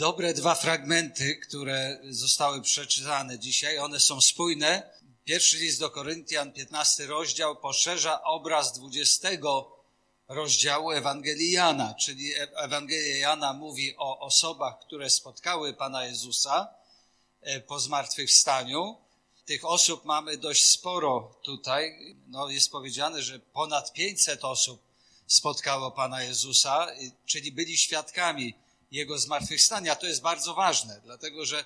dobre dwa fragmenty, które zostały przeczytane dzisiaj. One są spójne. Pierwszy list do Koryntian, 15 rozdział, poszerza obraz 20 rozdziału Ewangelii Jana, czyli Ewangelia Jana mówi o osobach, które spotkały Pana Jezusa e, po zmartwychwstaniu. Tych osób mamy dość sporo tutaj. No, jest powiedziane, że ponad 500 osób spotkało Pana Jezusa, czyli byli świadkami Jego zmartwychwstania. To jest bardzo ważne, dlatego że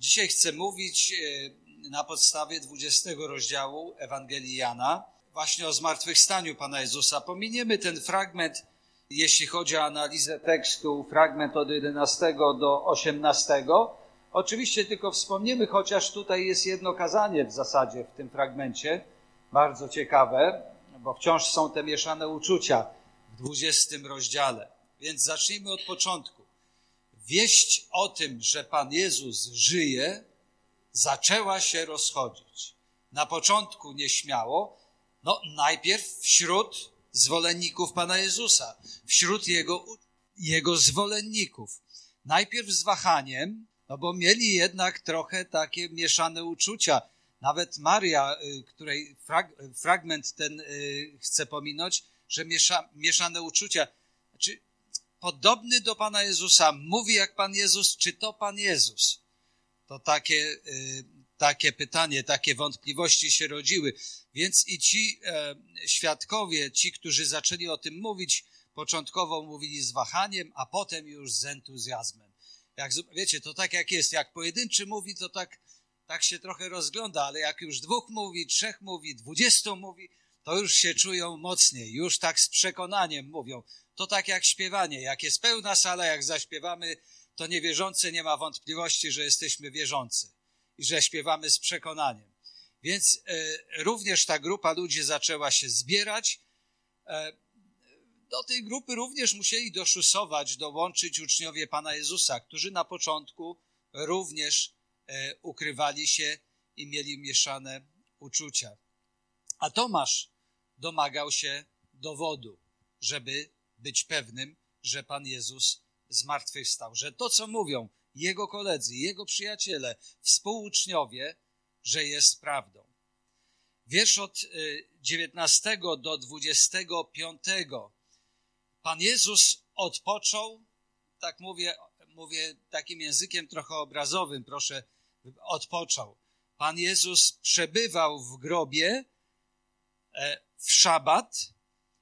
dzisiaj chcę mówić e, na podstawie 20 rozdziału Ewangelii Jana, właśnie o zmartwychwstaniu Pana Jezusa. Pominiemy ten fragment, jeśli chodzi o analizę tekstu, fragment od 11 do 18. Oczywiście tylko wspomniemy, chociaż tutaj jest jedno kazanie w zasadzie w tym fragmencie, bardzo ciekawe, bo wciąż są te mieszane uczucia w 20 rozdziale. Więc zacznijmy od początku. Wieść o tym, że Pan Jezus żyje, zaczęła się rozchodzić. Na początku nieśmiało, no, najpierw wśród zwolenników Pana Jezusa, wśród Jego, jego zwolenników. Najpierw z wahaniem, no bo mieli jednak trochę takie mieszane uczucia. Nawet Maria, y, której frag, fragment ten y, chce pominąć, że miesza, mieszane uczucia. Znaczy, podobny do Pana Jezusa, mówi jak Pan Jezus, czy to Pan Jezus? To takie, y, takie pytanie, takie wątpliwości się rodziły. Więc i ci e, świadkowie, ci, którzy zaczęli o tym mówić, początkowo mówili z wahaniem, a potem już z entuzjazmem. Jak, wiecie, to tak jak jest. Jak pojedynczy mówi, to tak, tak się trochę rozgląda, ale jak już dwóch mówi, trzech mówi, dwudziestu mówi, to już się czują mocniej, już tak z przekonaniem mówią. To tak jak śpiewanie. Jak jest pełna sala, jak zaśpiewamy, to niewierzący nie ma wątpliwości, że jesteśmy wierzący i że śpiewamy z przekonaniem. Więc e, również ta grupa ludzi zaczęła się zbierać. E, do tej grupy również musieli doszusować, dołączyć uczniowie Pana Jezusa, którzy na początku również e, ukrywali się i mieli mieszane uczucia. A Tomasz domagał się dowodu, żeby być pewnym, że Pan Jezus zmartwychwstał, że to, co mówią jego koledzy, jego przyjaciele, współuczniowie, że jest prawdą. Wiersz od 19 y, do 25. Pan Jezus odpoczął, tak mówię, mówię takim językiem trochę obrazowym, proszę, odpoczął. Pan Jezus przebywał w grobie e, w szabat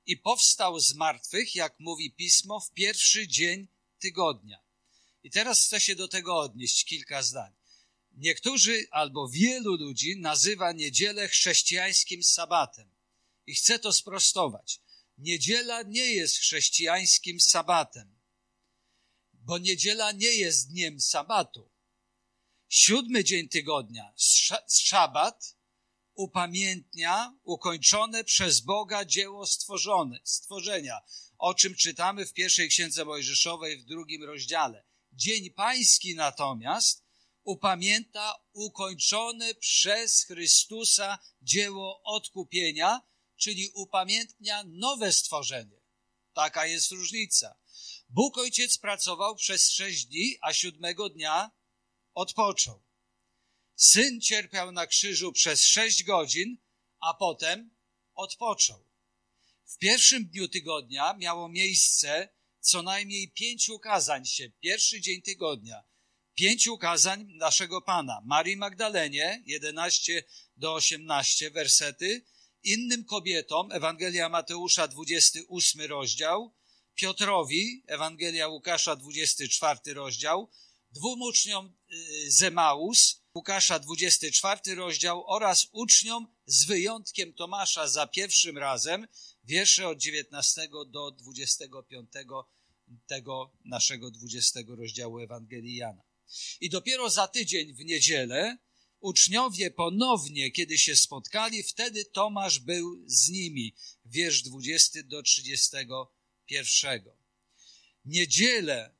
i powstał z martwych, jak mówi pismo, w pierwszy dzień tygodnia. I teraz chcę się do tego odnieść kilka zdań. Niektórzy albo wielu ludzi nazywa niedzielę chrześcijańskim sabatem. I chcę to sprostować. Niedziela nie jest chrześcijańskim sabatem, bo niedziela nie jest dniem sabatu. Siódmy dzień tygodnia, szabat, upamiętnia ukończone przez Boga dzieło stworzone, stworzenia, o czym czytamy w pierwszej księdze Mojżeszowej w drugim rozdziale. Dzień Pański natomiast upamięta ukończone przez Chrystusa dzieło odkupienia, czyli upamiętnia nowe stworzenie. Taka jest różnica. Bóg Ojciec pracował przez sześć dni, a siódmego dnia odpoczął. Syn cierpiał na krzyżu przez sześć godzin, a potem odpoczął. W pierwszym dniu tygodnia miało miejsce co najmniej pięciu kazań się, pierwszy dzień tygodnia, pięciu kazań naszego Pana. Marii Magdalenie, 11 do 18 wersety, innym kobietom, Ewangelia Mateusza, 28 rozdział, Piotrowi, Ewangelia Łukasza, 24 rozdział, dwóm uczniom y, Zemaus, Łukasza, 24 rozdział oraz uczniom z wyjątkiem Tomasza za pierwszym razem, wiersze od 19 do 25 tego naszego 20 rozdziału Ewangelii Jana. I dopiero za tydzień w niedzielę uczniowie ponownie, kiedy się spotkali, wtedy Tomasz był z nimi. Wiersz 20 do 31. Niedzielę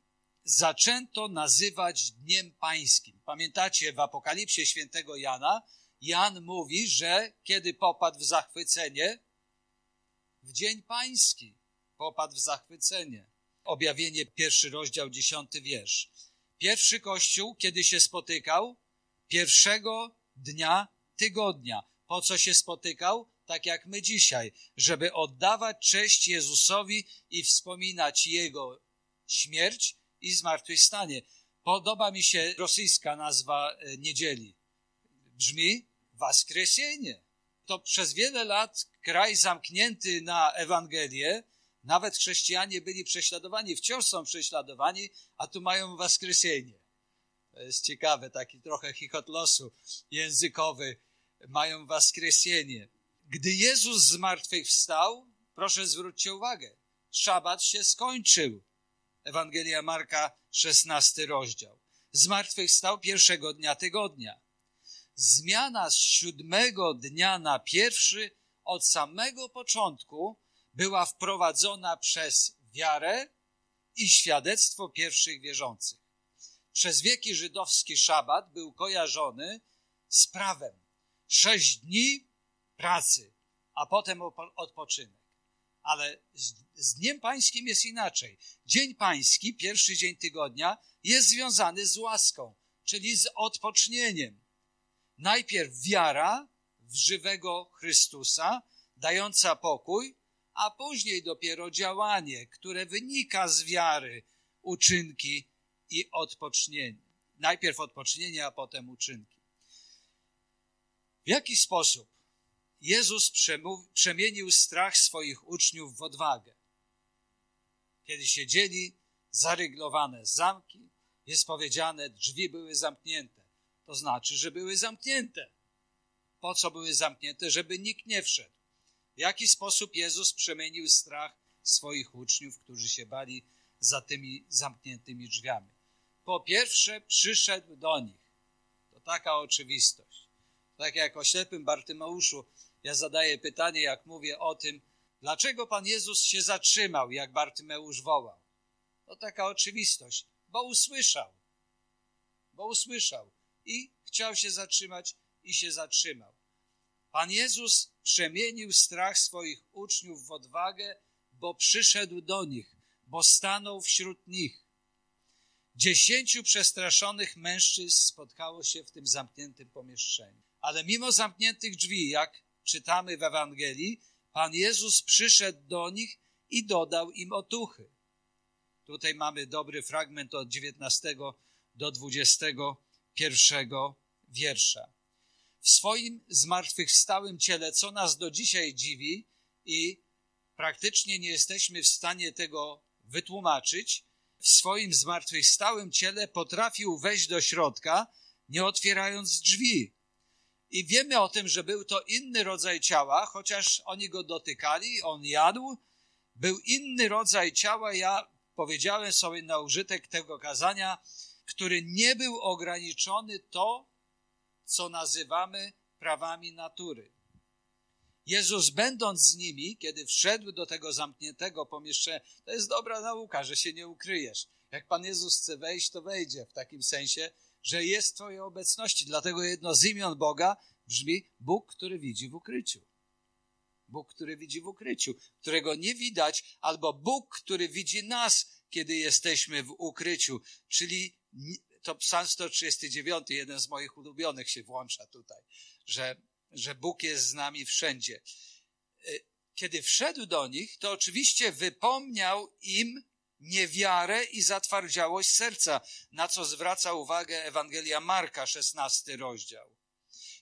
zaczęto nazywać Dniem Pańskim. Pamiętacie w Apokalipsie świętego Jana? Jan mówi, że kiedy popadł w zachwycenie, w Dzień Pański popadł w zachwycenie. Objawienie, pierwszy rozdział, dziesiąty wiersz. Pierwszy kościół, kiedy się spotykał, pierwszego dnia tygodnia. Po co się spotykał? Tak jak my dzisiaj, żeby oddawać cześć Jezusowi i wspominać Jego śmierć i zmartwychwstanie. Podoba mi się rosyjska nazwa e, niedzieli. Brzmi Waskresienie. To przez wiele lat kraj zamknięty na Ewangelię, nawet chrześcijanie byli prześladowani, wciąż są prześladowani, a tu mają Waskresienie. To jest ciekawe, taki trochę chichot losu językowy. Mają Waskresienie. Gdy Jezus zmartwychwstał, proszę zwróćcie uwagę, szabat się skończył. Ewangelia Marka, 16 rozdział. Zmartwychwstał pierwszego dnia tygodnia. Zmiana z siódmego dnia na pierwszy od samego początku była wprowadzona przez wiarę i świadectwo pierwszych wierzących. Przez wieki żydowski szabat był kojarzony z prawem. Sześć dni pracy, a potem odpoczynek. Ale z, z Dniem Pańskim jest inaczej. Dzień Pański, pierwszy dzień tygodnia, jest związany z łaską, czyli z odpocznieniem. Najpierw wiara w żywego Chrystusa, dająca pokój, a później dopiero działanie, które wynika z wiary, uczynki i odpocznienie. Najpierw odpocznienie, a potem uczynki. W jaki sposób Jezus przemienił strach swoich uczniów w odwagę? Kiedy siedzieli, zaryglowane zamki, jest powiedziane, drzwi były zamknięte. To znaczy, że były zamknięte. Po co były zamknięte? Żeby nikt nie wszedł. W jaki sposób Jezus przemienił strach swoich uczniów, którzy się bali za tymi zamkniętymi drzwiami? Po pierwsze, przyszedł do nich. To taka oczywistość. Tak jak o ślepym Bartymeuszu, ja zadaję pytanie, jak mówię o tym, dlaczego Pan Jezus się zatrzymał, jak Bartymeusz wołał. To taka oczywistość, bo usłyszał. Bo usłyszał i chciał się zatrzymać i się zatrzymał. Pan Jezus przemienił strach swoich uczniów w odwagę, bo przyszedł do nich, bo stanął wśród nich. Dziesięciu przestraszonych mężczyzn spotkało się w tym zamkniętym pomieszczeniu. Ale mimo zamkniętych drzwi, jak czytamy w Ewangelii, Pan Jezus przyszedł do nich i dodał im otuchy. Tutaj mamy dobry fragment od 19 do 21 wiersza w swoim zmartwychwstałym ciele, co nas do dzisiaj dziwi i praktycznie nie jesteśmy w stanie tego wytłumaczyć, w swoim zmartwychwstałym ciele potrafił wejść do środka, nie otwierając drzwi. I wiemy o tym, że był to inny rodzaj ciała, chociaż oni go dotykali, on jadł. Był inny rodzaj ciała, ja powiedziałem sobie na użytek tego kazania, który nie był ograniczony to, co nazywamy prawami natury. Jezus, będąc z nimi, kiedy wszedł do tego zamkniętego pomieszczenia, to jest dobra nauka, że się nie ukryjesz. Jak Pan Jezus chce wejść, to wejdzie w takim sensie, że jest w Twojej obecności. Dlatego jedno z imion Boga brzmi Bóg, który widzi w ukryciu. Bóg, który widzi w ukryciu, którego nie widać, albo Bóg, który widzi nas, kiedy jesteśmy w ukryciu. Czyli to Psalm 139, jeden z moich ulubionych się włącza tutaj, że, że Bóg jest z nami wszędzie. Y, kiedy wszedł do nich, to oczywiście wypomniał im niewiarę i zatwardziałość serca, na co zwraca uwagę Ewangelia Marka, 16 rozdział.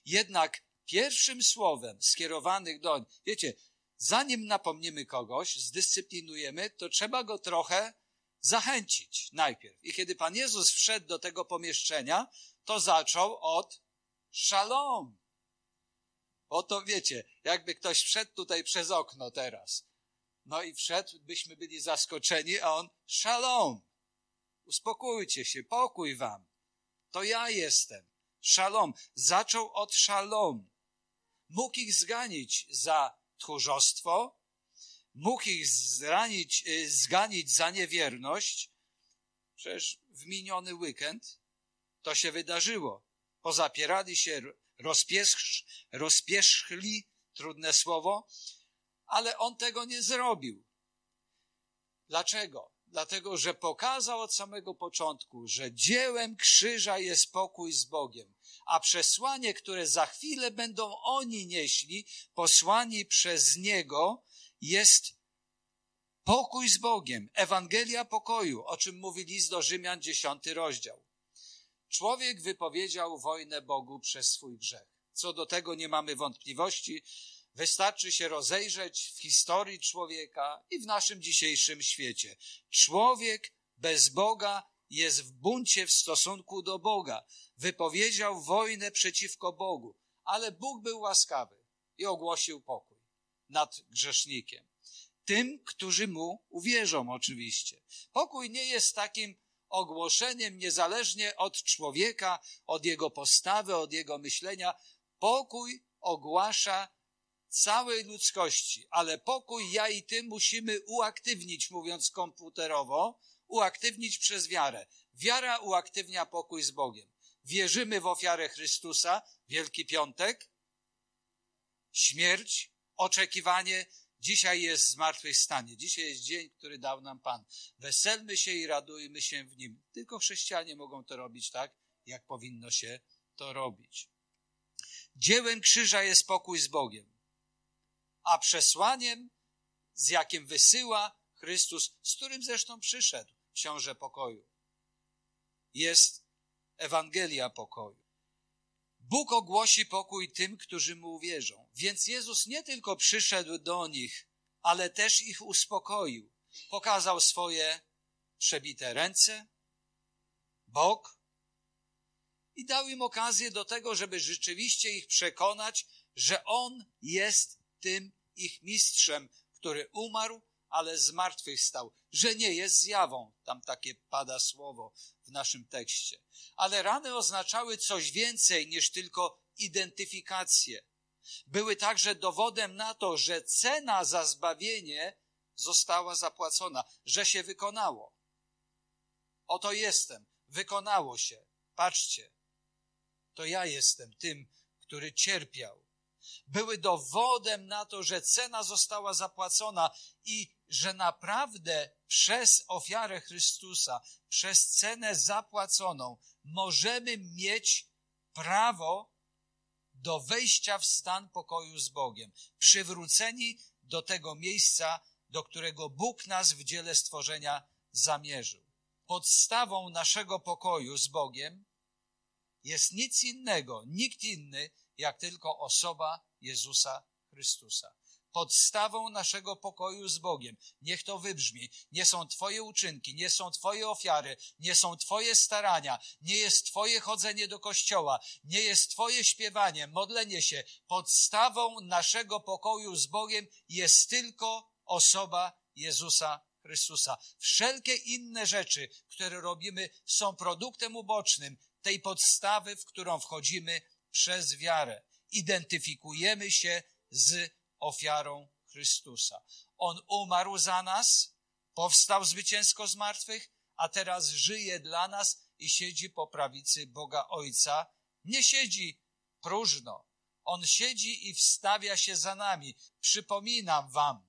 Jednak pierwszym słowem skierowanych do wiecie, zanim napomnimy kogoś, zdyscyplinujemy, to trzeba go trochę zachęcić najpierw. I kiedy Pan Jezus wszedł do tego pomieszczenia, to zaczął od szalom. Oto wiecie, jakby ktoś wszedł tutaj przez okno teraz. No i wszedł, byśmy byli zaskoczeni, a on szalom. Uspokójcie się, pokój wam. To ja jestem. Szalom. Zaczął od szalom. Mógł ich zganić za tchórzostwo, mógł ich zranić, y, zganić za niewierność, przecież w miniony weekend to się wydarzyło. Pozapierali się, rozpierzch, rozpierzchli, trudne słowo, ale on tego nie zrobił. Dlaczego? dlatego że pokazał od samego początku, że dziełem krzyża jest pokój z Bogiem, a przesłanie, które za chwilę będą oni nieśli, posłani przez Niego, jest pokój z Bogiem, Ewangelia pokoju, o czym mówi list do Rzymian, dziesiąty rozdział. Człowiek wypowiedział wojnę Bogu przez swój grzech. Co do tego nie mamy wątpliwości. Wystarczy się rozejrzeć w historii człowieka i w naszym dzisiejszym świecie. Człowiek bez Boga jest w buncie w stosunku do Boga. Wypowiedział wojnę przeciwko Bogu, ale Bóg był łaskawy i ogłosił pokój nad grzesznikiem. Tym, którzy mu uwierzą, oczywiście. Pokój nie jest takim ogłoszeniem niezależnie od człowieka, od jego postawy, od jego myślenia. Pokój ogłasza całej ludzkości, ale pokój ja i ty musimy uaktywnić, mówiąc komputerowo, uaktywnić przez wiarę. Wiara uaktywnia pokój z Bogiem. Wierzymy w ofiarę Chrystusa, Wielki Piątek, śmierć, oczekiwanie. Dzisiaj jest zmartwychwstanie. Dzisiaj jest dzień, który dał nam Pan. Weselmy się i radujmy się w nim. Tylko chrześcijanie mogą to robić tak, jak powinno się to robić. Dziełem krzyża jest pokój z Bogiem a przesłaniem, z jakim wysyła Chrystus, z którym zresztą przyszedł książę pokoju, jest Ewangelia pokoju. Bóg ogłosi pokój tym, którzy mu uwierzą. Więc Jezus nie tylko przyszedł do nich, ale też ich uspokoił. Pokazał swoje przebite ręce, bok i dał im okazję do tego, żeby rzeczywiście ich przekonać, że On jest tym ich mistrzem, który umarł, ale zmartwychwstał, że nie jest zjawą. Tam takie pada słowo w naszym tekście. Ale rany oznaczały coś więcej niż tylko identyfikację. Były także dowodem na to, że cena za zbawienie została zapłacona, że się wykonało. Oto jestem, wykonało się. Patrzcie, to ja jestem tym, który cierpiał były dowodem na to, że cena została zapłacona i że naprawdę przez ofiarę Chrystusa, przez cenę zapłaconą, możemy mieć prawo do wejścia w stan pokoju z Bogiem, przywróceni do tego miejsca, do którego Bóg nas w dziele stworzenia zamierzył. Podstawą naszego pokoju z Bogiem jest nic innego, nikt inny, jak tylko osoba Jezusa Chrystusa. Podstawą naszego pokoju z Bogiem, niech to wybrzmi, nie są Twoje uczynki, nie są Twoje ofiary, nie są Twoje starania, nie jest Twoje chodzenie do kościoła, nie jest Twoje śpiewanie, modlenie się. Podstawą naszego pokoju z Bogiem jest tylko osoba Jezusa Chrystusa. Wszelkie inne rzeczy, które robimy, są produktem ubocznym tej podstawy, w którą wchodzimy przez wiarę. Identyfikujemy się z ofiarą Chrystusa. On umarł za nas, powstał zwycięsko z martwych, a teraz żyje dla nas i siedzi po prawicy Boga Ojca. Nie siedzi próżno. On siedzi i wstawia się za nami. Przypominam wam,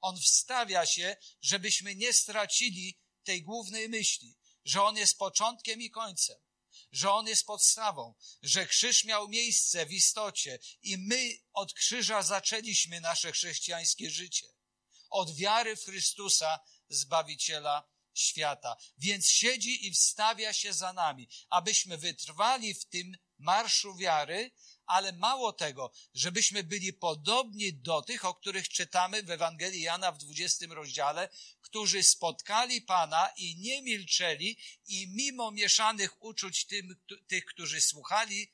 on wstawia się, żebyśmy nie stracili tej głównej myśli, że on jest początkiem i końcem że On jest podstawą, że krzyż miał miejsce w istocie i my od krzyża zaczęliśmy nasze chrześcijańskie życie. Od wiary w Chrystusa, Zbawiciela świata. Więc siedzi i wstawia się za nami, abyśmy wytrwali w tym marszu wiary, ale mało tego, żebyśmy byli podobni do tych, o których czytamy w Ewangelii Jana w 20 rozdziale, którzy spotkali Pana i nie milczeli i mimo mieszanych uczuć tym, tych, którzy słuchali,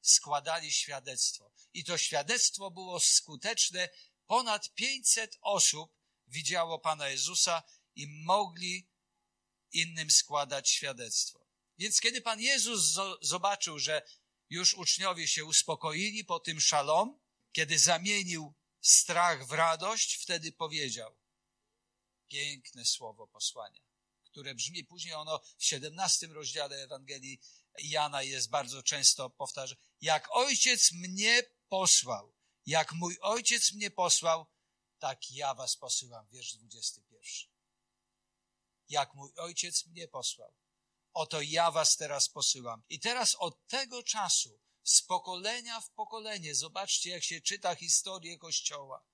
składali świadectwo. I to świadectwo było skuteczne. Ponad 500 osób widziało Pana Jezusa i mogli innym składać świadectwo. Więc kiedy Pan Jezus zobaczył, że już uczniowie się uspokoili po tym szalom, kiedy zamienił strach w radość, wtedy powiedział, piękne słowo posłania, które brzmi później ono w 17 rozdziale Ewangelii Jana jest bardzo często powtarza, jak ojciec mnie posłał, jak mój ojciec mnie posłał, tak ja was posyłam, wiersz 21. jak mój ojciec mnie posłał. Oto ja was teraz posyłam. I teraz od tego czasu, z pokolenia w pokolenie, zobaczcie, jak się czyta historię Kościoła.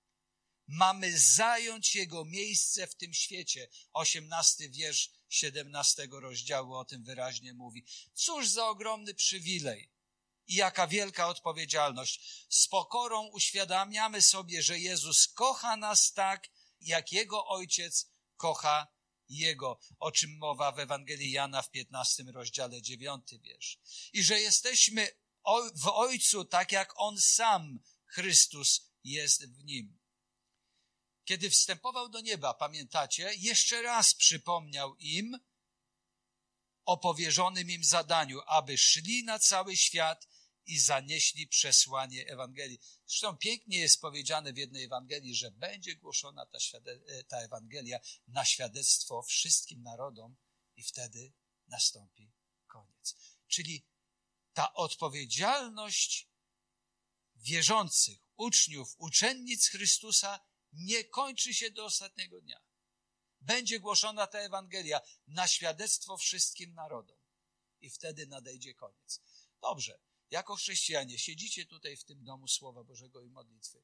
Mamy zająć Jego miejsce w tym świecie. Osiemnasty wiersz siedemnastego rozdziału o tym wyraźnie mówi. Cóż za ogromny przywilej i jaka wielka odpowiedzialność. Z pokorą uświadamiamy sobie, że Jezus kocha nas tak, jak Jego Ojciec kocha Jego, o czym mowa w Ewangelii Jana w 15 rozdziale 9 wiersz. I że jesteśmy w Ojcu tak, jak On sam, Chrystus, jest w Nim. Kiedy wstępował do nieba, pamiętacie, jeszcze raz przypomniał im o powierzonym im zadaniu, aby szli na cały świat i zanieśli przesłanie Ewangelii. Zresztą pięknie jest powiedziane w jednej Ewangelii, że będzie głoszona ta, e, ta Ewangelia na świadectwo wszystkim narodom i wtedy nastąpi koniec. Czyli ta odpowiedzialność wierzących, uczniów, uczennic Chrystusa nie kończy się do ostatniego dnia. Będzie głoszona ta Ewangelia na świadectwo wszystkim narodom. I wtedy nadejdzie koniec. Dobrze, jako chrześcijanie siedzicie tutaj w tym domu Słowa Bożego i modlitwy.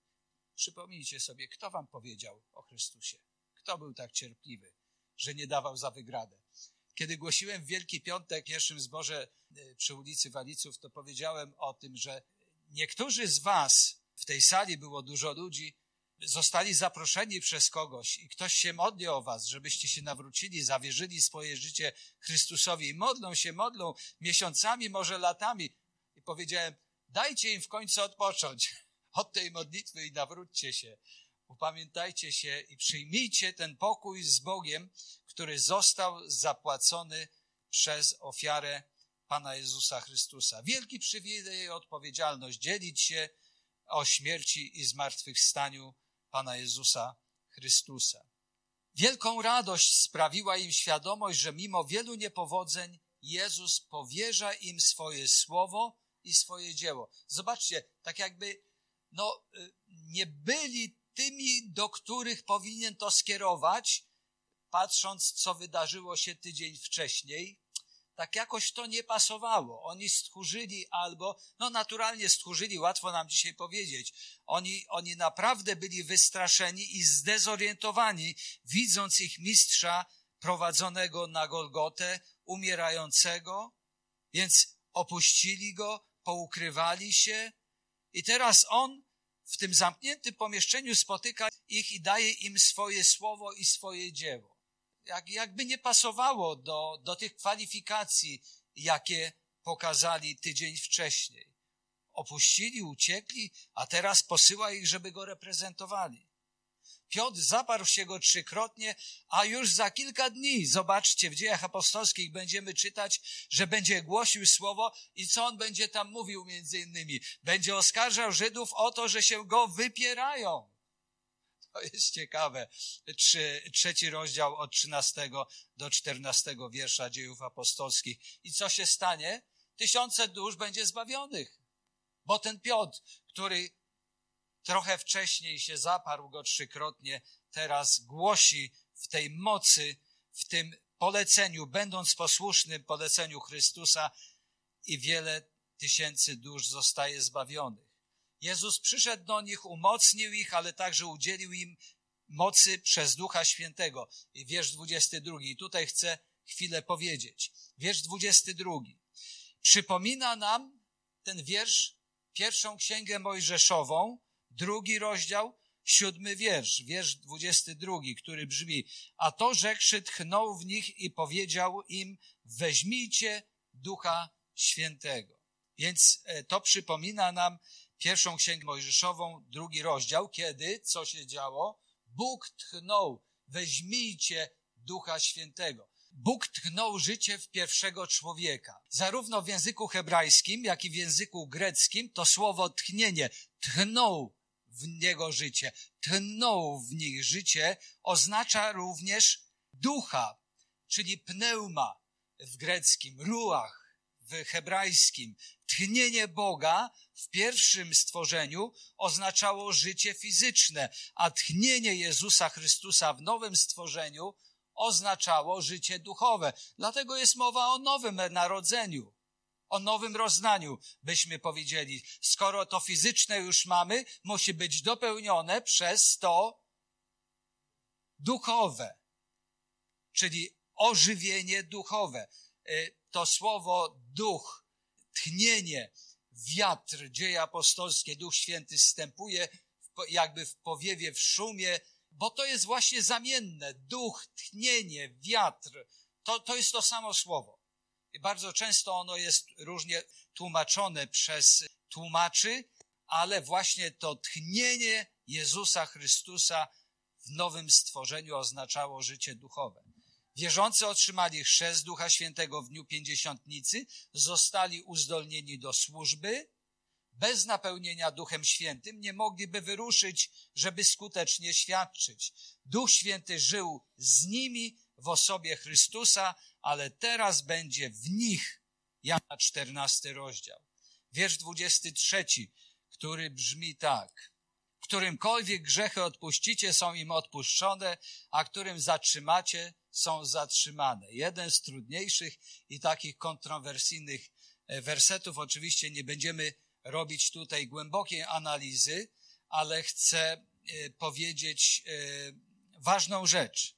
Przypomnijcie sobie, kto wam powiedział o Chrystusie. Kto był tak cierpliwy, że nie dawał za wygradę. Kiedy głosiłem w Wielki Piątek pierwszym zborze e, przy ulicy Waliców, to powiedziałem o tym, że niektórzy z was, w tej sali było dużo ludzi, zostali zaproszeni przez kogoś i ktoś się modli o was, żebyście się nawrócili, zawierzyli swoje życie Chrystusowi i modlą się, modlą miesiącami, może latami. I powiedziałem, dajcie im w końcu odpocząć od tej modlitwy i nawróćcie się. Upamiętajcie się i przyjmijcie ten pokój z Bogiem, który został zapłacony przez ofiarę Pana Jezusa Chrystusa. Wielki przywilej i odpowiedzialność dzielić się o śmierci i zmartwychwstaniu Pana Jezusa Chrystusa. Wielką radość sprawiła im świadomość, że mimo wielu niepowodzeń Jezus powierza im swoje słowo i swoje dzieło. Zobaczcie, tak jakby no, y, nie byli tymi, do których powinien to skierować, patrząc, co wydarzyło się tydzień wcześniej, tak jakoś to nie pasowało. Oni stchórzyli albo, no naturalnie stchórzyli, łatwo nam dzisiaj powiedzieć. Oni, oni naprawdę byli wystraszeni i zdezorientowani, widząc ich mistrza prowadzonego na Golgotę, umierającego, więc opuścili go, poukrywali się i teraz on w tym zamkniętym pomieszczeniu spotyka ich i daje im swoje słowo i swoje dzieło jak, jakby nie pasowało do, do tych kwalifikacji, jakie pokazali tydzień wcześniej. Opuścili, uciekli, a teraz posyła ich, żeby go reprezentowali. Piotr zaparł się go trzykrotnie, a już za kilka dni, zobaczcie, w dziejach apostolskich będziemy czytać, że będzie głosił słowo i co on będzie tam mówił między innymi? Będzie oskarżał Żydów o to, że się go wypierają. To jest ciekawe. Trzy, trzeci rozdział od 13 do 14 wiersza dziejów apostolskich. I co się stanie? Tysiące dusz będzie zbawionych. Bo ten Piotr, który trochę wcześniej się zaparł go trzykrotnie, teraz głosi w tej mocy, w tym poleceniu, będąc posłusznym poleceniu Chrystusa i wiele tysięcy dusz zostaje zbawionych. Jezus przyszedł do nich, umocnił ich, ale także udzielił im mocy przez Ducha Świętego. I wiersz 22. I tutaj chcę chwilę powiedzieć. Wiersz 22. Przypomina nam ten wiersz pierwszą księgę Mojżeszową, drugi rozdział, siódmy wiersz, wiersz 22, który brzmi, a to rzekszy tchnął w nich i powiedział im, weźmijcie Ducha Świętego. Więc e, to przypomina nam pierwszą księgę Mojżeszową, drugi rozdział, kiedy, co się działo? Bóg tchnął, weźmijcie Ducha Świętego. Bóg tchnął życie w pierwszego człowieka. Zarówno w języku hebrajskim, jak i w języku greckim to słowo tchnienie, tchnął w niego życie, tchnął w nich życie, oznacza również ducha, czyli pneuma w greckim, ruach w hebrajskim. Tchnienie Boga w pierwszym stworzeniu oznaczało życie fizyczne, a tchnienie Jezusa Chrystusa w nowym stworzeniu oznaczało życie duchowe. Dlatego jest mowa o nowym narodzeniu, o nowym roznaniu, byśmy powiedzieli. Skoro to fizyczne już mamy, musi być dopełnione przez to duchowe, czyli ożywienie duchowe. Y, to słowo duch, tchnienie, wiatr, dzieje apostolskie, Duch Święty wstępuje jakby w powiewie, w szumie, bo to jest właśnie zamienne. Duch, tchnienie, wiatr, to, to jest to samo słowo. Bardzo często ono jest różnie tłumaczone przez tłumaczy, ale właśnie to tchnienie Jezusa Chrystusa w nowym stworzeniu oznaczało życie duchowe. Wierzący otrzymali chrzest Ducha Świętego w dniu Pięćdziesiątnicy, zostali uzdolnieni do służby. Bez napełnienia Duchem Świętym nie mogliby wyruszyć, żeby skutecznie świadczyć. Duch Święty żył z nimi w osobie Chrystusa, ale teraz będzie w nich. Jana 14 rozdział. Wiersz 23, który brzmi tak. Którymkolwiek grzechy odpuścicie, są im odpuszczone, a którym zatrzymacie, są zatrzymane. Jeden z trudniejszych i takich kontrowersyjnych e, wersetów. Oczywiście nie będziemy robić tutaj głębokiej analizy, ale chcę e, powiedzieć e, ważną rzecz.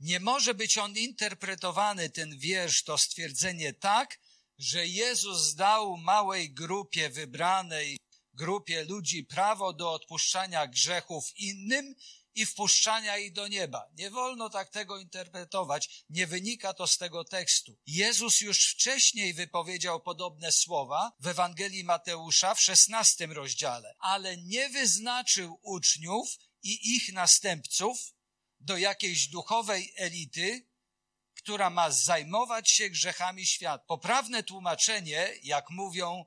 Nie może być on interpretowany, ten wiersz, to stwierdzenie tak, że Jezus dał małej grupie wybranej, grupie ludzi prawo do odpuszczania grzechów innym i wpuszczania ich do nieba. Nie wolno tak tego interpretować, nie wynika to z tego tekstu. Jezus już wcześniej wypowiedział podobne słowa w Ewangelii Mateusza w szesnastym rozdziale, ale nie wyznaczył uczniów i ich następców do jakiejś duchowej elity, która ma zajmować się grzechami świata. Poprawne tłumaczenie, jak mówią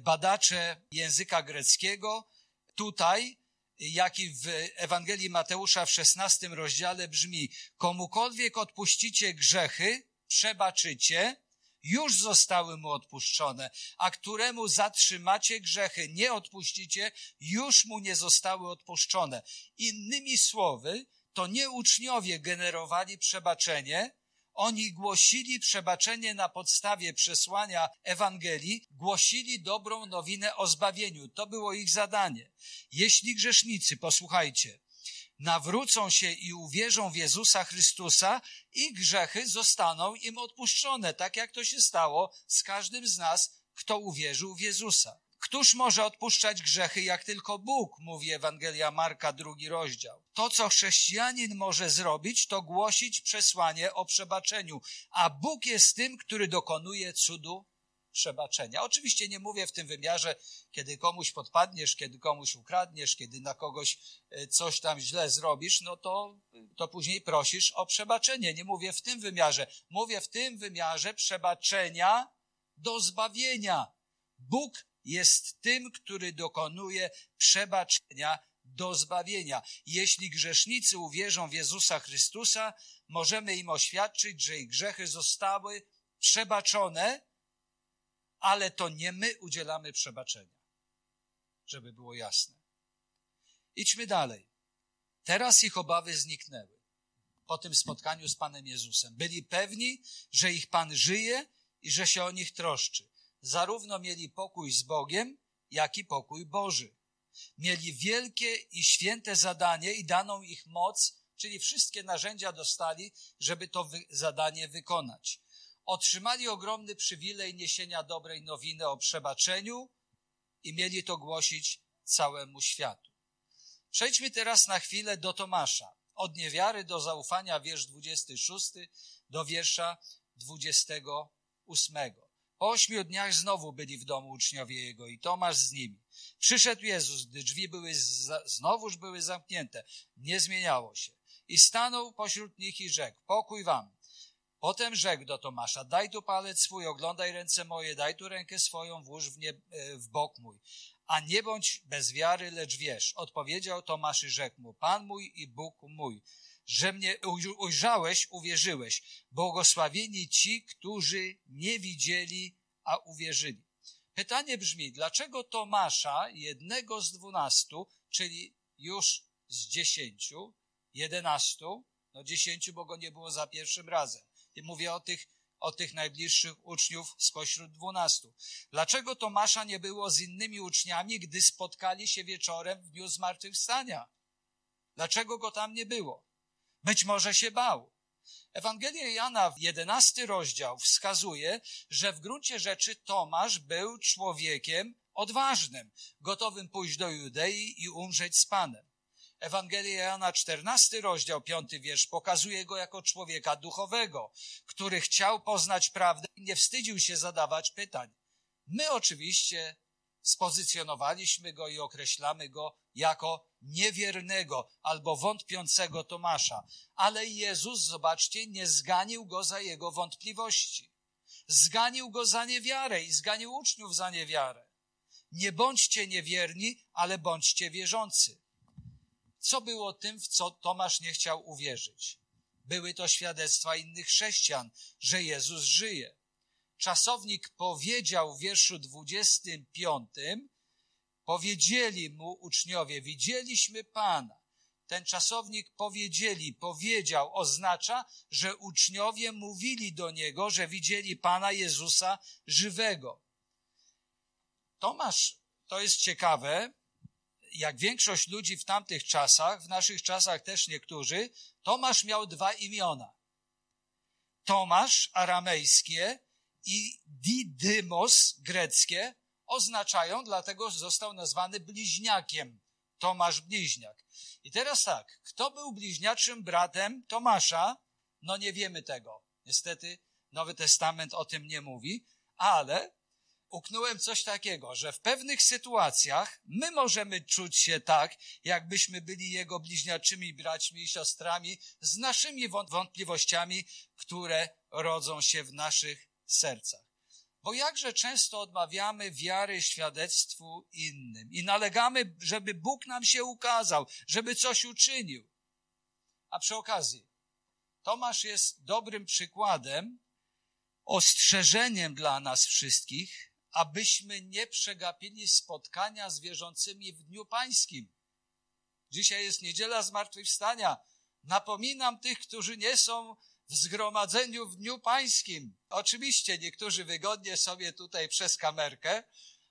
badacze języka greckiego, tutaj jak i w Ewangelii Mateusza w szesnastym rozdziale brzmi, komukolwiek odpuścicie grzechy, przebaczycie, już zostały mu odpuszczone, a któremu zatrzymacie grzechy, nie odpuścicie, już mu nie zostały odpuszczone. Innymi słowy, to nie uczniowie generowali przebaczenie, oni głosili przebaczenie na podstawie przesłania Ewangelii, głosili dobrą nowinę o zbawieniu. To było ich zadanie. Jeśli grzesznicy, posłuchajcie, nawrócą się i uwierzą w Jezusa Chrystusa, ich grzechy zostaną im odpuszczone, tak jak to się stało z każdym z nas, kto uwierzył w Jezusa. Któż może odpuszczać grzechy, jak tylko Bóg, mówi Ewangelia Marka, drugi rozdział. To, co chrześcijanin może zrobić, to głosić przesłanie o przebaczeniu, a Bóg jest tym, który dokonuje cudu przebaczenia. Oczywiście nie mówię w tym wymiarze, kiedy komuś podpadniesz, kiedy komuś ukradniesz, kiedy na kogoś e, coś tam źle zrobisz, no to, to później prosisz o przebaczenie. Nie mówię w tym wymiarze. Mówię w tym wymiarze przebaczenia do zbawienia. Bóg jest tym, który dokonuje przebaczenia do zbawienia. Jeśli grzesznicy uwierzą w Jezusa Chrystusa, możemy im oświadczyć, że ich grzechy zostały przebaczone, ale to nie my udzielamy przebaczenia. Żeby było jasne. Idźmy dalej. Teraz ich obawy zniknęły po tym spotkaniu z Panem Jezusem. Byli pewni, że ich Pan żyje i że się o nich troszczy zarówno mieli pokój z Bogiem, jak i pokój Boży. Mieli wielkie i święte zadanie i daną ich moc, czyli wszystkie narzędzia dostali, żeby to wy zadanie wykonać. Otrzymali ogromny przywilej niesienia dobrej nowiny o przebaczeniu i mieli to głosić całemu światu. Przejdźmy teraz na chwilę do Tomasza. Od niewiary do zaufania, wiersz 26 do wiersza 28. Po ośmiu dniach znowu byli w domu uczniowie Jego i Tomasz z nimi. Przyszedł Jezus, gdy drzwi były za, znowuż były zamknięte. Nie zmieniało się. I stanął pośród nich i rzekł, pokój wam. Potem rzekł do Tomasza, daj tu palec swój, oglądaj ręce moje, daj tu rękę swoją, włóż w, nie, e, w bok mój. A nie bądź bez wiary, lecz wiesz. Odpowiedział Tomasz i rzekł mu, Pan mój i Bóg mój że mnie ujrzałeś, uwierzyłeś. Błogosławieni ci, którzy nie widzieli, a uwierzyli. Pytanie brzmi, dlaczego Tomasza, jednego z dwunastu, czyli już z dziesięciu, jedenastu, No dziesięciu, bo go nie było za pierwszym razem. I mówię o tych, o tych najbliższych uczniów spośród dwunastu. Dlaczego Tomasza nie było z innymi uczniami, gdy spotkali się wieczorem w dniu zmartwychwstania? Dlaczego go tam nie było? Być może się bał. Ewangelia Jana, jedenasty rozdział, wskazuje, że w gruncie rzeczy Tomasz był człowiekiem odważnym, gotowym pójść do Judei i umrzeć z Panem. Ewangelia Jana, czternasty rozdział, piąty wiersz, pokazuje go jako człowieka duchowego, który chciał poznać prawdę i nie wstydził się zadawać pytań. My oczywiście spozycjonowaliśmy go i określamy go jako niewiernego albo wątpiącego Tomasza. Ale Jezus, zobaczcie, nie zganił go za jego wątpliwości. Zganił go za niewiarę i zganił uczniów za niewiarę. Nie bądźcie niewierni, ale bądźcie wierzący. Co było tym, w co Tomasz nie chciał uwierzyć? Były to świadectwa innych chrześcijan, że Jezus żyje. Czasownik powiedział w wierszu 25, powiedzieli mu uczniowie, widzieliśmy Pana. Ten czasownik powiedzieli, powiedział, oznacza, że uczniowie mówili do niego, że widzieli Pana Jezusa żywego. Tomasz, to jest ciekawe, jak większość ludzi w tamtych czasach, w naszych czasach też niektórzy, Tomasz miał dwa imiona. Tomasz aramejskie i Didymos greckie oznaczają, dlatego został nazwany bliźniakiem. Tomasz bliźniak. I teraz tak, kto był bliźniaczym bratem Tomasza? No nie wiemy tego. Niestety Nowy Testament o tym nie mówi, ale uknąłem coś takiego, że w pewnych sytuacjach my możemy czuć się tak, jakbyśmy byli jego bliźniaczymi braćmi i siostrami z naszymi wątpliwościami, które rodzą się w naszych sercach. Bo jakże często odmawiamy wiary świadectwu innym i nalegamy, żeby Bóg nam się ukazał, żeby coś uczynił. A przy okazji, Tomasz jest dobrym przykładem, ostrzeżeniem dla nas wszystkich, abyśmy nie przegapili spotkania z wierzącymi w Dniu Pańskim. Dzisiaj jest niedziela zmartwychwstania. Napominam tych, którzy nie są w zgromadzeniu w Dniu Pańskim. Oczywiście niektórzy wygodnie sobie tutaj przez kamerkę,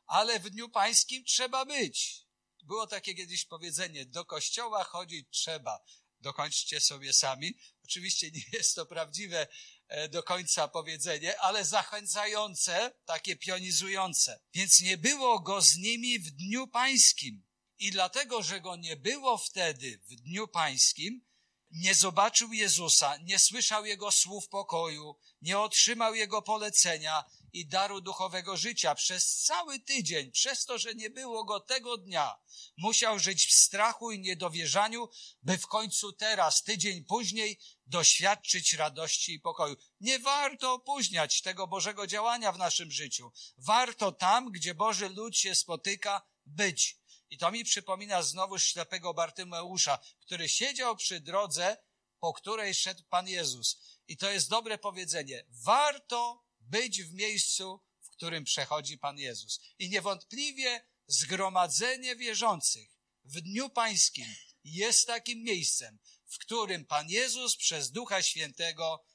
ale w Dniu Pańskim trzeba być. Było takie kiedyś powiedzenie, do kościoła chodzić trzeba. Dokończcie sobie sami. Oczywiście nie jest to prawdziwe E, do końca powiedzenie, ale zachęcające, takie pionizujące. Więc nie było go z nimi w dniu pańskim. I dlatego, że go nie było wtedy w dniu pańskim, nie zobaczył Jezusa, nie słyszał Jego słów pokoju, nie otrzymał Jego polecenia i daru duchowego życia przez cały tydzień, przez to, że nie było go tego dnia, musiał żyć w strachu i niedowierzaniu, by w końcu teraz, tydzień później, doświadczyć radości i pokoju. Nie warto opóźniać tego Bożego działania w naszym życiu. Warto tam, gdzie Boży lud się spotyka, być. I to mi przypomina znowu ślepego Bartymeusza, który siedział przy drodze, po której szedł Pan Jezus. I to jest dobre powiedzenie. Warto być w miejscu, w którym przechodzi Pan Jezus. I niewątpliwie zgromadzenie wierzących w Dniu Pańskim jest takim miejscem, w którym Pan Jezus przez Ducha Świętego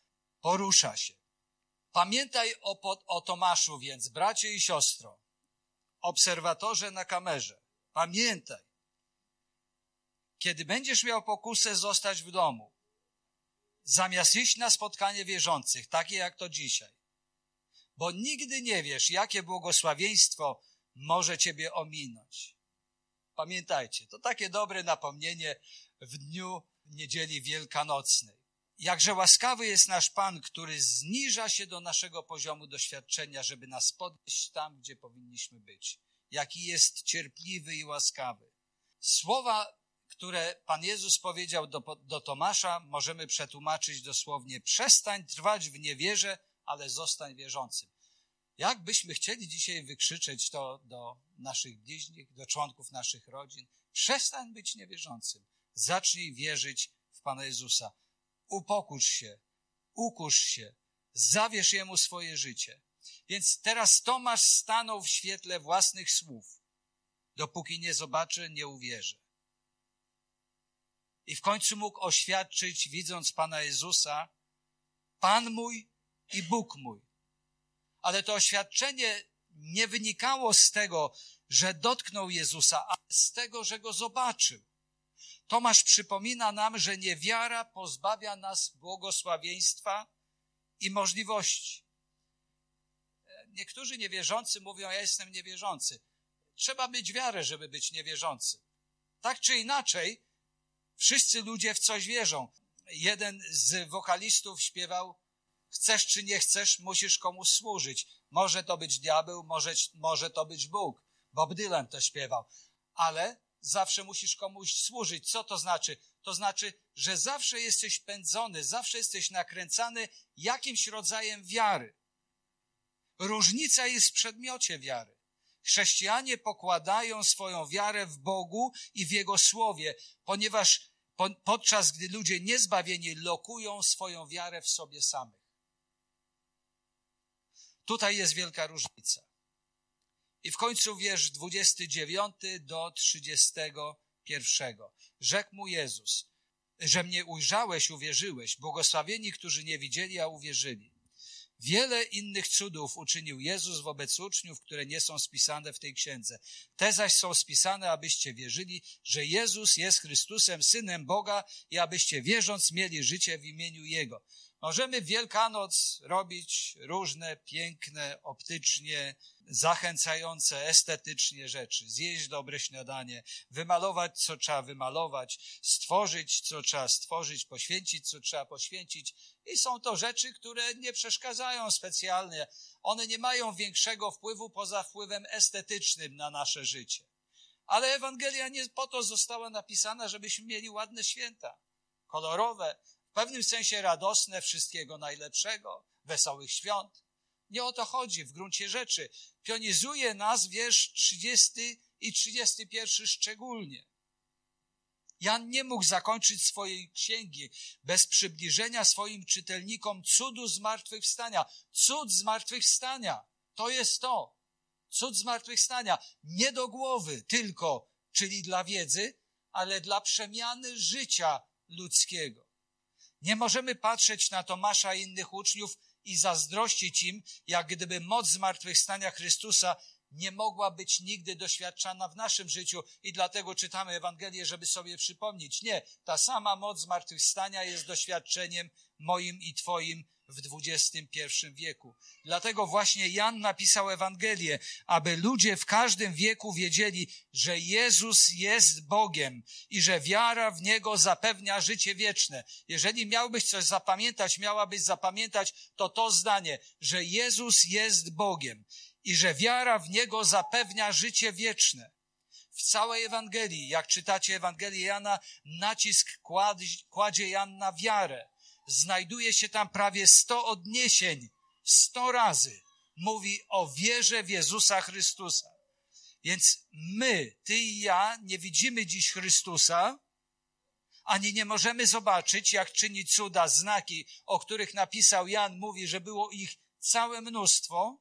porusza się. Pamiętaj o, o Tomaszu więc, bracie i siostro, obserwatorze na kamerze. Pamiętaj, kiedy będziesz miał pokusę zostać w domu, zamiast iść na spotkanie wierzących, takie jak to dzisiaj, bo nigdy nie wiesz, jakie błogosławieństwo może ciebie ominąć. Pamiętajcie, to takie dobre napomnienie w dniu niedzieli wielkanocnej. Jakże łaskawy jest nasz Pan, który zniża się do naszego poziomu doświadczenia, żeby nas podnieść tam, gdzie powinniśmy być. Jaki jest cierpliwy i łaskawy. Słowa, które Pan Jezus powiedział do, do Tomasza, możemy przetłumaczyć dosłownie: przestań trwać w niewierze, ale zostań wierzącym. Jak byśmy chcieli dzisiaj wykrzyczeć to do naszych bliźnich, do członków naszych rodzin? Przestań być niewierzącym. Zacznij wierzyć w Pana Jezusa. Upokusz się, ukusz się, zawierz Jemu swoje życie. Więc teraz Tomasz stanął w świetle własnych słów. Dopóki nie zobaczy, nie uwierzy. i w końcu mógł oświadczyć, widząc Pana Jezusa, Pan mój i Bóg mój. Ale to oświadczenie nie wynikało z tego, że dotknął Jezusa, ale z tego, że go zobaczył. Tomasz przypomina nam, że niewiara pozbawia nas błogosławieństwa i możliwości. Niektórzy niewierzący mówią, ja jestem niewierzący. Trzeba mieć wiarę, żeby być niewierzący. Tak czy inaczej, wszyscy ludzie w coś wierzą. Jeden z wokalistów śpiewał, chcesz czy nie chcesz, musisz komuś służyć. Może to być diabeł, może, może to być Bóg. Bob Dylan to śpiewał. Ale zawsze musisz komuś służyć. Co to znaczy? To znaczy, że zawsze jesteś pędzony, zawsze jesteś nakręcany jakimś rodzajem wiary. Różnica jest w przedmiocie wiary. Chrześcijanie pokładają swoją wiarę w Bogu i w Jego Słowie, ponieważ podczas gdy ludzie niezbawieni lokują swoją wiarę w sobie samych. Tutaj jest wielka różnica. I w końcu wiersz 29 do 31. Rzekł mu Jezus, że mnie ujrzałeś, uwierzyłeś, błogosławieni, którzy nie widzieli, a uwierzyli. Wiele innych cudów uczynił Jezus wobec uczniów, które nie są spisane w tej księdze. Te zaś są spisane, abyście wierzyli, że Jezus jest Chrystusem, Synem Boga i abyście wierząc mieli życie w imieniu Jego. Możemy Wielkanoc robić różne piękne, optycznie, zachęcające, estetycznie rzeczy. Zjeść dobre śniadanie, wymalować, co trzeba wymalować, stworzyć, co trzeba stworzyć, poświęcić, co trzeba poświęcić. I są to rzeczy, które nie przeszkadzają specjalnie. One nie mają większego wpływu poza wpływem estetycznym na nasze życie. Ale Ewangelia nie po to została napisana, żebyśmy mieli ładne święta, kolorowe, pewnym sensie radosne, wszystkiego najlepszego, wesołych świąt. Nie o to chodzi w gruncie rzeczy. Pionizuje nas wiersz 30 i 31 szczególnie. Jan nie mógł zakończyć swojej księgi bez przybliżenia swoim czytelnikom cudu zmartwychwstania. Cud zmartwychwstania. To jest to. Cud zmartwychwstania. Nie do głowy tylko, czyli dla wiedzy, ale dla przemiany życia ludzkiego. Nie możemy patrzeć na Tomasza i innych uczniów i zazdrościć im, jak gdyby moc zmartwychwstania Chrystusa nie mogła być nigdy doświadczana w naszym życiu i dlatego czytamy Ewangelię, żeby sobie przypomnieć. Nie, ta sama moc zmartwychwstania jest doświadczeniem moim i Twoim w XXI wieku. Dlatego właśnie Jan napisał Ewangelię, aby ludzie w każdym wieku wiedzieli, że Jezus jest Bogiem i że wiara w Niego zapewnia życie wieczne. Jeżeli miałbyś coś zapamiętać, miałabyś zapamiętać to to zdanie, że Jezus jest Bogiem i że wiara w Niego zapewnia życie wieczne. W całej Ewangelii, jak czytacie Ewangelię Jana, nacisk kładzie Jan na wiarę znajduje się tam prawie sto odniesień, sto razy mówi o wierze w Jezusa Chrystusa. Więc my, ty i ja, nie widzimy dziś Chrystusa, ani nie możemy zobaczyć, jak czyni cuda, znaki, o których napisał Jan, mówi, że było ich całe mnóstwo.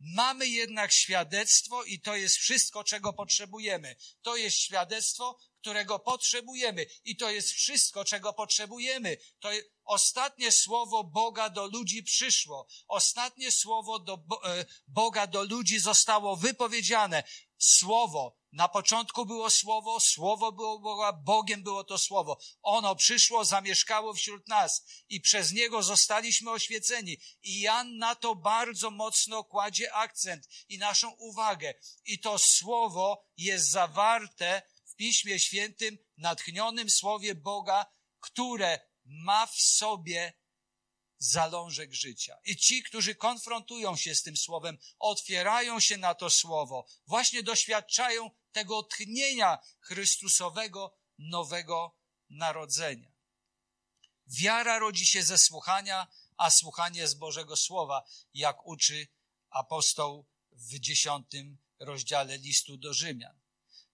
Mamy jednak świadectwo i to jest wszystko, czego potrzebujemy. To jest świadectwo, którego potrzebujemy i to jest wszystko, czego potrzebujemy. To ostatnie słowo Boga do ludzi przyszło. Ostatnie słowo do e, Boga do ludzi zostało wypowiedziane. Słowo. Na początku było słowo, słowo było Boga, Bogiem było to słowo. Ono przyszło, zamieszkało wśród nas i przez niego zostaliśmy oświeceni. I Jan na to bardzo mocno kładzie akcent i naszą uwagę. I to słowo jest zawarte w Piśmie Świętym, natchnionym słowie Boga, które ma w sobie zalążek życia. I ci, którzy konfrontują się z tym słowem, otwierają się na to słowo, właśnie doświadczają tego tchnienia Chrystusowego nowego narodzenia. Wiara rodzi się ze słuchania, a słuchanie z Bożego Słowa, jak uczy apostoł w dziesiątym rozdziale listu do Rzymian.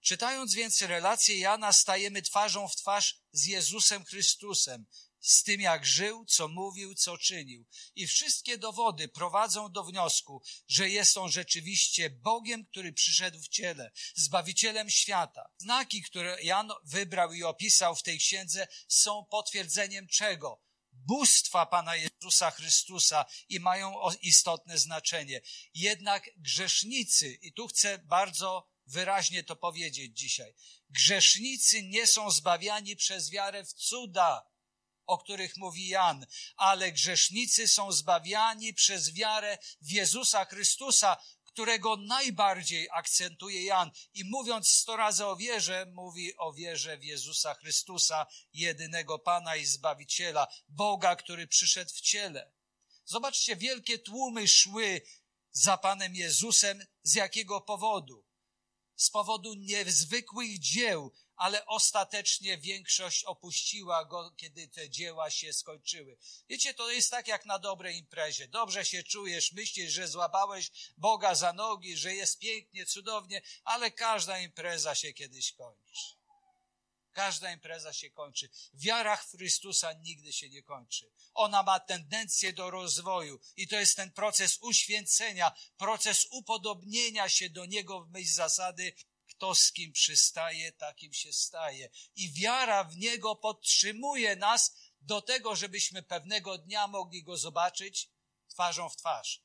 Czytając więc relację Jana, stajemy twarzą w twarz z Jezusem Chrystusem. z tym, jak żył, co mówił, co czynił. I wszystkie dowody prowadzą do wniosku, że jest on rzeczywiście Bogiem, który przyszedł w ciele, Zbawicielem świata. Znaki, które Jan wybrał i opisał w tej księdze, są potwierdzeniem czego? bóstwa Pana Jezusa Chrystusa i mają istotne znaczenie. Jednak grzesznicy, i tu chcę bardzo wyraźnie to powiedzieć dzisiaj, grzesznicy nie są zbawiani przez wiarę w cuda, o których mówi Jan, ale grzesznicy są zbawiani przez wiarę w Jezusa Chrystusa, którego najbardziej akcentuje Jan. I mówiąc sto razy o wierze, mówi o wierze w Jezusa Chrystusa, jedynego Pana i Zbawiciela, Boga, który przyszedł w ciele. Zobaczcie, wielkie tłumy szły za Panem Jezusem. Z jakiego powodu? Z powodu niezwykłych dzieł, ale ostatecznie większość opuściła go, kiedy te dzieła się skończyły. Wiecie, to jest tak jak na dobrej imprezie. Dobrze się czujesz, myślisz, że złapałeś Boga za nogi, że jest pięknie, cudownie, ale każda impreza się kiedyś kończy. Każda impreza się kończy. Wiara w Chrystusa nigdy się nie kończy. Ona ma tendencję do rozwoju i to jest ten proces uświęcenia, proces upodobnienia się do Niego w myśl zasady kto z kim przystaje, takim się staje. I wiara w Niego podtrzymuje nas do tego, żebyśmy pewnego dnia mogli Go zobaczyć twarzą w twarz.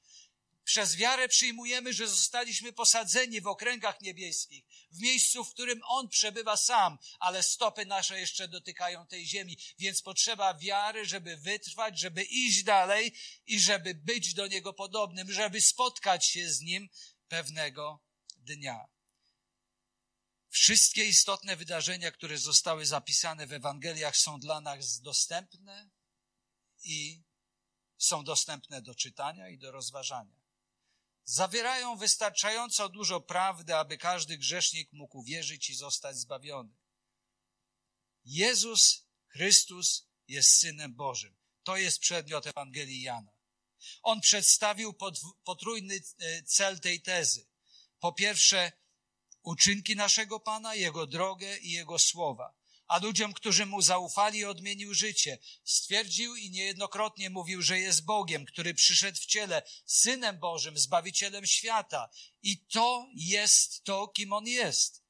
Przez wiarę przyjmujemy, że zostaliśmy posadzeni w okręgach niebieskich, w miejscu, w którym On przebywa sam, ale stopy nasze jeszcze dotykają tej ziemi, więc potrzeba wiary, żeby wytrwać, żeby iść dalej i żeby być do Niego podobnym, żeby spotkać się z Nim pewnego dnia. Wszystkie istotne wydarzenia, które zostały zapisane w Ewangeliach, są dla nas dostępne i są dostępne do czytania i do rozważania. Zawierają wystarczająco dużo prawdy, aby każdy grzesznik mógł uwierzyć i zostać zbawiony. Jezus Chrystus jest Synem Bożym. To jest przedmiot Ewangelii Jana. On przedstawił potrójny e, cel tej tezy. Po pierwsze, uczynki naszego Pana, Jego drogę i Jego słowa. A ludziom, którzy Mu zaufali, odmienił życie. Stwierdził i niejednokrotnie mówił, że jest Bogiem, który przyszedł w ciele, Synem Bożym, Zbawicielem świata. I to jest to, kim On jest.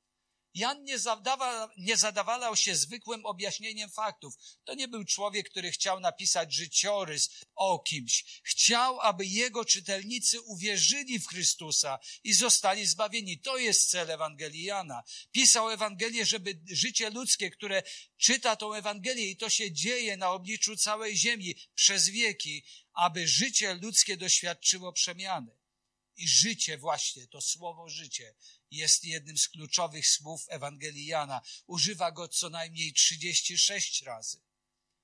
Jan nie, zadawa, nie zadawalał się zwykłym objaśnieniem faktów. To nie był człowiek, który chciał napisać życiorys o kimś. Chciał, aby jego czytelnicy uwierzyli w Chrystusa i zostali zbawieni. To jest cel Ewangelii Jana. Pisał Ewangelię, żeby życie ludzkie, które czyta tą Ewangelię i to się dzieje na obliczu całej ziemi przez wieki, aby życie ludzkie doświadczyło przemiany. I życie właśnie, to słowo życie, jest jednym z kluczowych słów Ewangelii Jana. Używa go co najmniej 36 razy.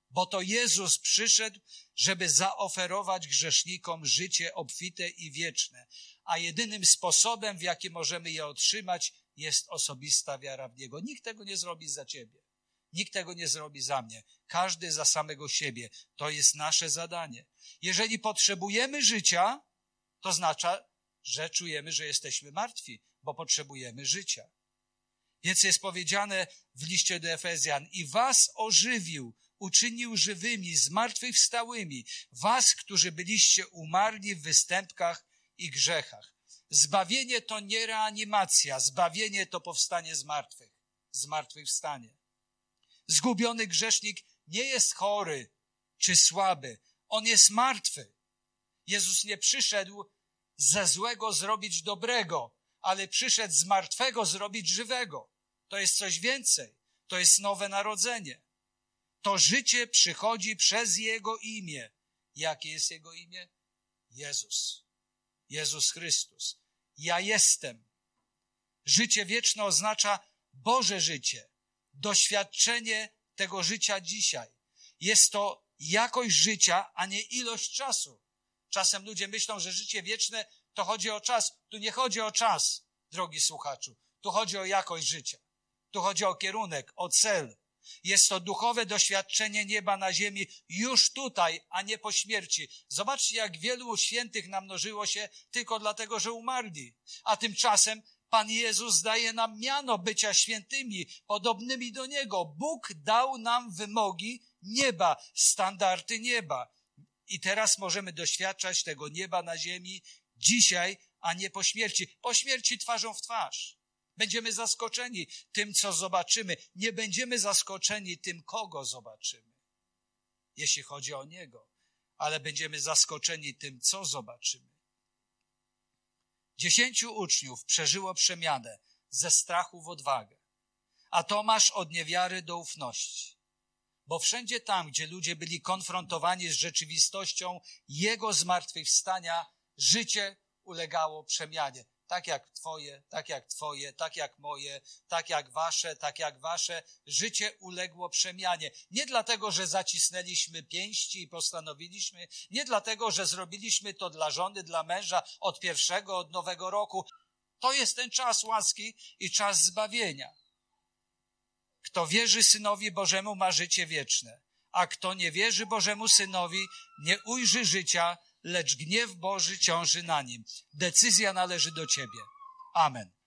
Bo to Jezus przyszedł, żeby zaoferować grzesznikom życie obfite i wieczne, a jedynym sposobem, w jaki możemy je otrzymać, jest osobista wiara w Niego. Nikt tego nie zrobi za Ciebie. Nikt tego nie zrobi za mnie. Każdy za samego siebie. To jest nasze zadanie. Jeżeli potrzebujemy życia, to oznacza, że czujemy, że jesteśmy martwi, bo potrzebujemy życia. Więc jest powiedziane w liście do Efezjan i was ożywił, uczynił żywymi, zmartwychwstałymi, was, którzy byliście umarli w występkach i grzechach. Zbawienie to nie reanimacja, zbawienie to powstanie z martwych, zmartwychwstanie. Zgubiony grzesznik nie jest chory czy słaby, on jest martwy. Jezus nie przyszedł ze złego zrobić dobrego, ale przyszedł z martwego zrobić żywego. To jest coś więcej. To jest nowe narodzenie. To życie przychodzi przez Jego imię. Jakie jest Jego imię? Jezus. Jezus Chrystus. Ja jestem. Życie wieczne oznacza Boże życie, doświadczenie tego życia dzisiaj. Jest to jakość życia, a nie ilość czasu. Czasem ludzie myślą, że życie wieczne to chodzi o czas. Tu nie chodzi o czas, drogi słuchaczu. Tu chodzi o jakość życia. Tu chodzi o kierunek, o cel. Jest to duchowe doświadczenie nieba na ziemi już tutaj, a nie po śmierci. Zobaczcie, jak wielu świętych namnożyło się tylko dlatego, że umarli. A tymczasem Pan Jezus daje nam miano bycia świętymi, podobnymi do Niego. Bóg dał nam wymogi nieba, standardy nieba. I teraz możemy doświadczać tego nieba na ziemi dzisiaj, a nie po śmierci. Po śmierci twarzą w twarz. Będziemy zaskoczeni tym, co zobaczymy. Nie będziemy zaskoczeni tym, kogo zobaczymy, jeśli chodzi o Niego, ale będziemy zaskoczeni tym, co zobaczymy. Dziesięciu uczniów przeżyło przemianę ze strachu w odwagę, a Tomasz od niewiary do ufności. Bo wszędzie tam, gdzie ludzie byli konfrontowani z rzeczywistością Jego zmartwychwstania, życie ulegało przemianie tak jak Twoje, tak jak Twoje, tak jak moje, tak jak Wasze, tak jak Wasze, życie uległo przemianie. Nie dlatego, że zacisnęliśmy pięści i postanowiliśmy, nie dlatego, że zrobiliśmy to dla żony, dla męża od pierwszego, od nowego roku. To jest ten czas łaski i czas zbawienia. Kto wierzy Synowi Bożemu ma życie wieczne, a kto nie wierzy Bożemu Synowi nie ujrzy życia, lecz gniew Boży ciąży na nim. Decyzja należy do Ciebie. Amen.